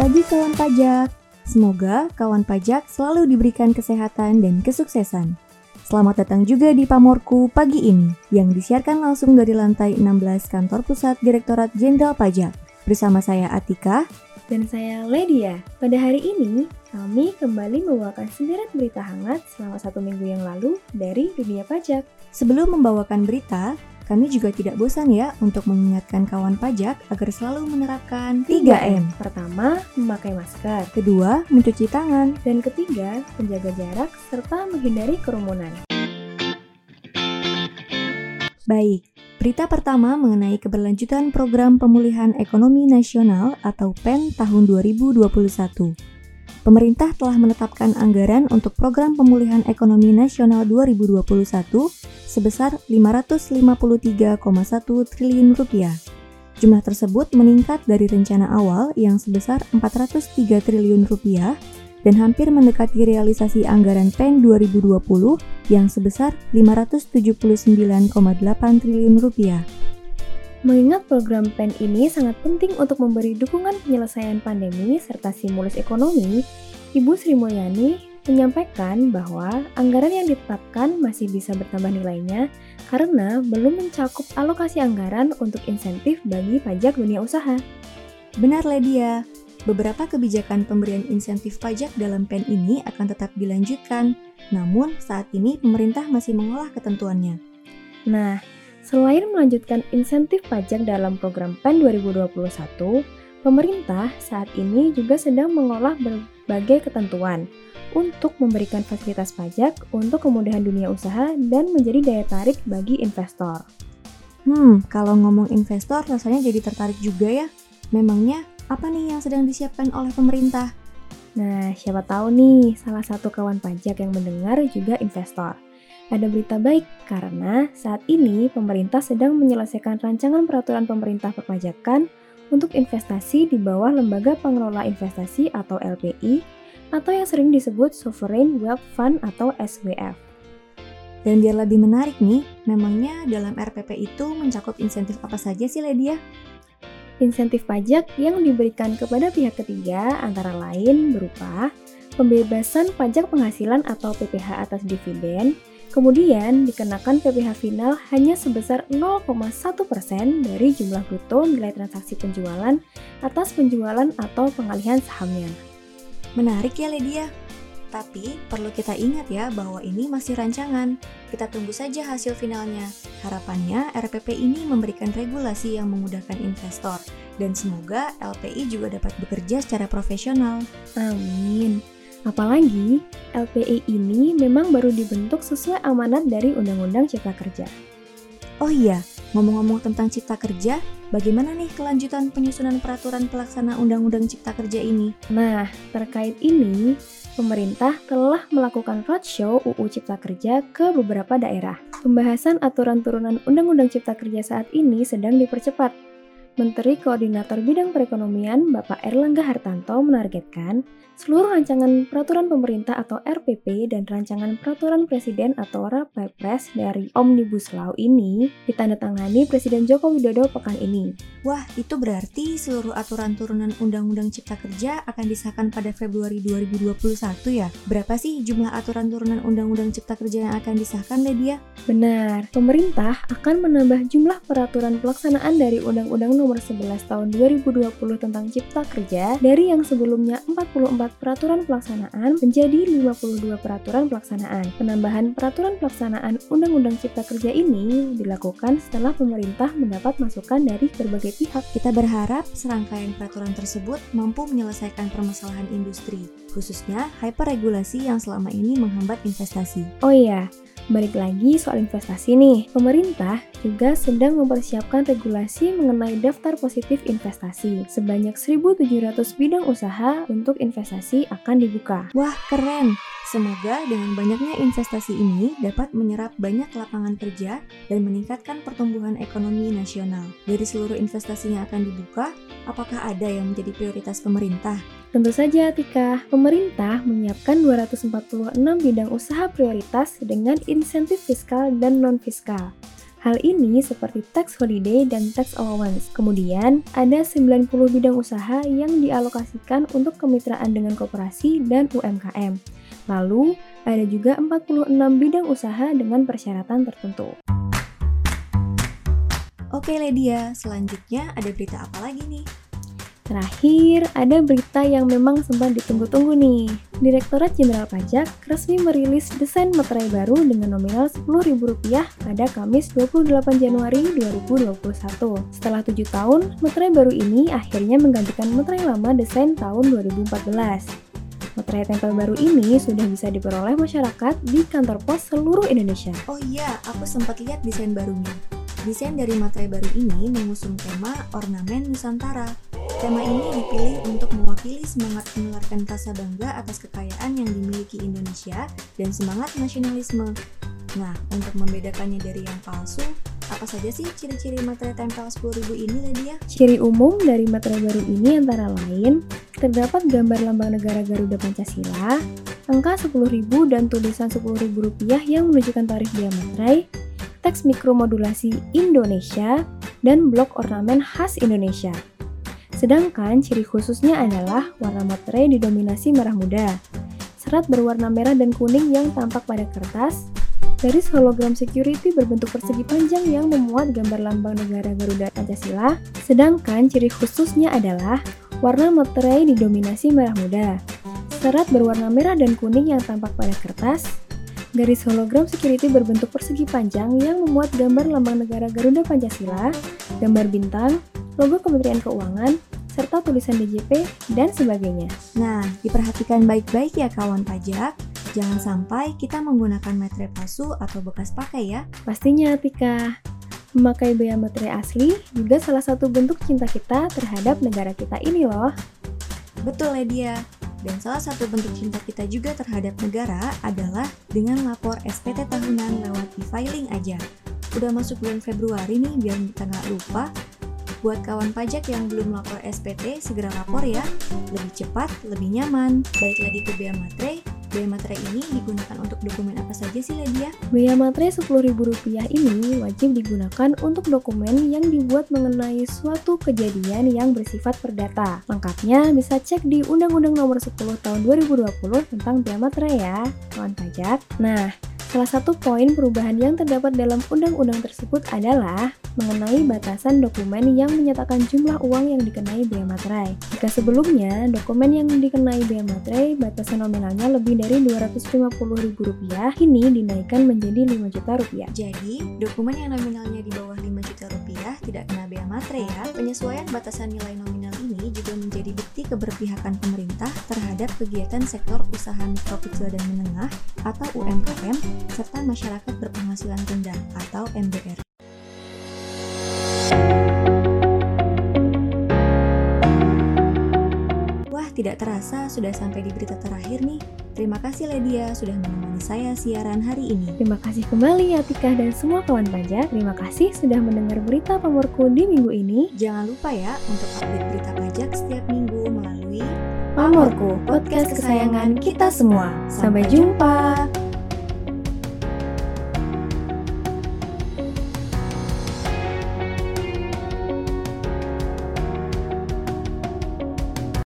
pagi kawan pajak. Semoga kawan pajak selalu diberikan kesehatan dan kesuksesan. Selamat datang juga di Pamorku pagi ini yang disiarkan langsung dari lantai 16 kantor pusat Direktorat Jenderal Pajak. Bersama saya Atika dan saya Ledia. Pada hari ini, kami kembali membawakan sederet berita hangat selama satu minggu yang lalu dari dunia pajak. Sebelum membawakan berita, kami juga tidak bosan ya untuk mengingatkan kawan pajak agar selalu menerapkan 3M. Pertama, memakai masker. Kedua, mencuci tangan. Dan ketiga, menjaga jarak serta menghindari kerumunan. Baik, berita pertama mengenai keberlanjutan program pemulihan ekonomi nasional atau PEN tahun 2021. Pemerintah telah menetapkan anggaran untuk program pemulihan ekonomi nasional 2021 sebesar 553,1 triliun rupiah. Jumlah tersebut meningkat dari rencana awal yang sebesar 403 triliun rupiah dan hampir mendekati realisasi anggaran PEN 2020 yang sebesar 579,8 triliun rupiah. Mengingat program PEN ini sangat penting untuk memberi dukungan penyelesaian pandemi serta stimulus ekonomi, Ibu Sri Mulyani menyampaikan bahwa anggaran yang ditetapkan masih bisa bertambah nilainya karena belum mencakup alokasi anggaran untuk insentif bagi pajak dunia usaha. Benar Ledia, beberapa kebijakan pemberian insentif pajak dalam PEN ini akan tetap dilanjutkan, namun saat ini pemerintah masih mengolah ketentuannya. Nah, Selain melanjutkan insentif pajak dalam program PEN 2021, pemerintah saat ini juga sedang mengolah berbagai ketentuan untuk memberikan fasilitas pajak untuk kemudahan dunia usaha dan menjadi daya tarik bagi investor. Hmm, kalau ngomong investor rasanya jadi tertarik juga ya. Memangnya apa nih yang sedang disiapkan oleh pemerintah? Nah, siapa tahu nih salah satu kawan pajak yang mendengar juga investor. Ada berita baik karena saat ini pemerintah sedang menyelesaikan rancangan peraturan pemerintah perpajakan untuk investasi di bawah Lembaga Pengelola Investasi atau LPI atau yang sering disebut Sovereign Wealth Fund atau SWF. Dan biar lebih menarik nih, memangnya dalam RPP itu mencakup insentif apa saja sih Ledia? Insentif pajak yang diberikan kepada pihak ketiga antara lain berupa pembebasan pajak penghasilan atau PPH atas dividen, Kemudian dikenakan PPh final hanya sebesar 0,1% dari jumlah bruto nilai transaksi penjualan atas penjualan atau pengalihan sahamnya. Menarik ya Lydia. Tapi perlu kita ingat ya bahwa ini masih rancangan. Kita tunggu saja hasil finalnya. Harapannya RPP ini memberikan regulasi yang memudahkan investor dan semoga LPI juga dapat bekerja secara profesional. Amin. Apalagi, LPI ini memang baru dibentuk sesuai amanat dari Undang-Undang Cipta Kerja. Oh iya, ngomong-ngomong tentang Cipta Kerja, bagaimana nih kelanjutan penyusunan peraturan pelaksana Undang-Undang Cipta Kerja ini? Nah, terkait ini, pemerintah telah melakukan roadshow UU Cipta Kerja ke beberapa daerah. Pembahasan aturan turunan Undang-Undang Cipta Kerja saat ini sedang dipercepat Menteri Koordinator Bidang Perekonomian Bapak Erlangga Hartanto menargetkan seluruh rancangan peraturan pemerintah atau RPP dan rancangan peraturan presiden atau Rapepres dari Omnibus Law ini ditandatangani Presiden Joko Widodo pekan ini. Wah, itu berarti seluruh aturan turunan Undang-Undang Cipta Kerja akan disahkan pada Februari 2021 ya? Berapa sih jumlah aturan turunan Undang-Undang Cipta Kerja yang akan disahkan, Ledia? Benar, pemerintah akan menambah jumlah peraturan pelaksanaan dari Undang-Undang Nomor 11 Tahun 2020 tentang Cipta Kerja dari yang sebelumnya 44 peraturan pelaksanaan menjadi 52 peraturan pelaksanaan. Penambahan peraturan pelaksanaan Undang-Undang Cipta Kerja ini dilakukan setelah pemerintah mendapat masukan dari berbagai pihak. Kita berharap serangkaian peraturan tersebut mampu menyelesaikan permasalahan industri, khususnya hyperregulasi yang selama ini menghambat investasi. Oh iya, Balik lagi soal investasi nih, pemerintah juga sedang mempersiapkan regulasi mengenai daftar positif investasi. Sebanyak 1.700 bidang usaha untuk investasi akan dibuka. Wah, keren! Semoga dengan banyaknya investasi ini dapat menyerap banyak lapangan kerja dan meningkatkan pertumbuhan ekonomi nasional. Dari seluruh investasi yang akan dibuka, apakah ada yang menjadi prioritas pemerintah? Tentu saja, Tika. Pemerintah menyiapkan 246 bidang usaha prioritas dengan insentif fiskal dan non-fiskal. Hal ini seperti tax holiday dan tax allowance. Kemudian, ada 90 bidang usaha yang dialokasikan untuk kemitraan dengan koperasi dan UMKM. Lalu, ada juga 46 bidang usaha dengan persyaratan tertentu. Oke Ledia, selanjutnya ada berita apa lagi nih? Terakhir, ada berita yang memang sempat ditunggu-tunggu nih. Direktorat Jenderal Pajak resmi merilis desain materai baru dengan nominal Rp10.000 pada Kamis 28 Januari 2021. Setelah tujuh tahun, materai baru ini akhirnya menggantikan materai lama desain tahun 2014. Materai tempel baru ini sudah bisa diperoleh masyarakat di kantor pos seluruh Indonesia. Oh iya, aku sempat lihat desain barunya. Desain dari materai baru ini mengusung tema ornamen Nusantara Tema ini dipilih untuk mewakili semangat menularkan rasa bangga atas kekayaan yang dimiliki Indonesia dan semangat nasionalisme. Nah, untuk membedakannya dari yang palsu, apa saja sih ciri-ciri materai tempel 10.000 ini, Ledia? Ciri umum dari materai baru ini antara lain, terdapat gambar lambang negara Garuda Pancasila, angka 10.000 dan tulisan 10.000 rupiah yang menunjukkan tarif biaya materai, teks mikromodulasi Indonesia, dan blok ornamen khas Indonesia. Sedangkan ciri khususnya adalah warna materai didominasi merah muda. Serat berwarna merah dan kuning yang tampak pada kertas, garis hologram security berbentuk persegi panjang yang memuat gambar lambang negara Garuda Pancasila, sedangkan ciri khususnya adalah warna materai didominasi merah muda. Serat berwarna merah dan kuning yang tampak pada kertas, garis hologram security berbentuk persegi panjang yang memuat gambar lambang negara Garuda Pancasila, gambar bintang, logo Kementerian Keuangan, serta tulisan DJP, dan sebagainya. Nah, diperhatikan baik-baik ya kawan pajak. Jangan sampai kita menggunakan materai palsu atau bekas pakai ya. Pastinya, Tika. Memakai bea materai asli juga salah satu bentuk cinta kita terhadap negara kita ini loh. Betul ya dia. Dan salah satu bentuk cinta kita juga terhadap negara adalah dengan lapor SPT tahunan lewat e-filing aja. Udah masuk bulan Februari nih, biar kita nggak lupa, Buat kawan pajak yang belum lapor SPT, segera lapor ya. Lebih cepat, lebih nyaman. Balik lagi ke bea materai, Bea materai ini digunakan untuk dokumen apa saja sih Ledia? Bea materai Rp10.000 ini wajib digunakan untuk dokumen yang dibuat mengenai suatu kejadian yang bersifat perdata. Lengkapnya bisa cek di Undang-Undang Nomor 10 Tahun 2020 tentang bea materai ya, kawan pajak. Nah, Salah satu poin perubahan yang terdapat dalam undang-undang tersebut adalah mengenai batasan dokumen yang menyatakan jumlah uang yang dikenai bea materai. Jika sebelumnya dokumen yang dikenai bea materai batasan nominalnya lebih dari Rp250.000, kini dinaikkan menjadi Rp5 juta rupiah. Jadi, dokumen yang nominalnya di bawah 5 juta rupiah tidak kena bea materai ya. Penyesuaian batasan nilai nominal juga menjadi bukti keberpihakan pemerintah terhadap kegiatan sektor usaha mikro kecil dan menengah atau UMKM serta masyarakat berpenghasilan rendah atau MBR. Tidak terasa sudah sampai di berita terakhir nih. Terima kasih Ledia sudah menemani saya siaran hari ini. Terima kasih kembali ya Tika dan semua kawan pajak. Terima kasih sudah mendengar berita pamorku di minggu ini. Jangan lupa ya untuk update berita pajak setiap minggu melalui Pamorku, podcast kesayangan kita semua. Sampai jumpa.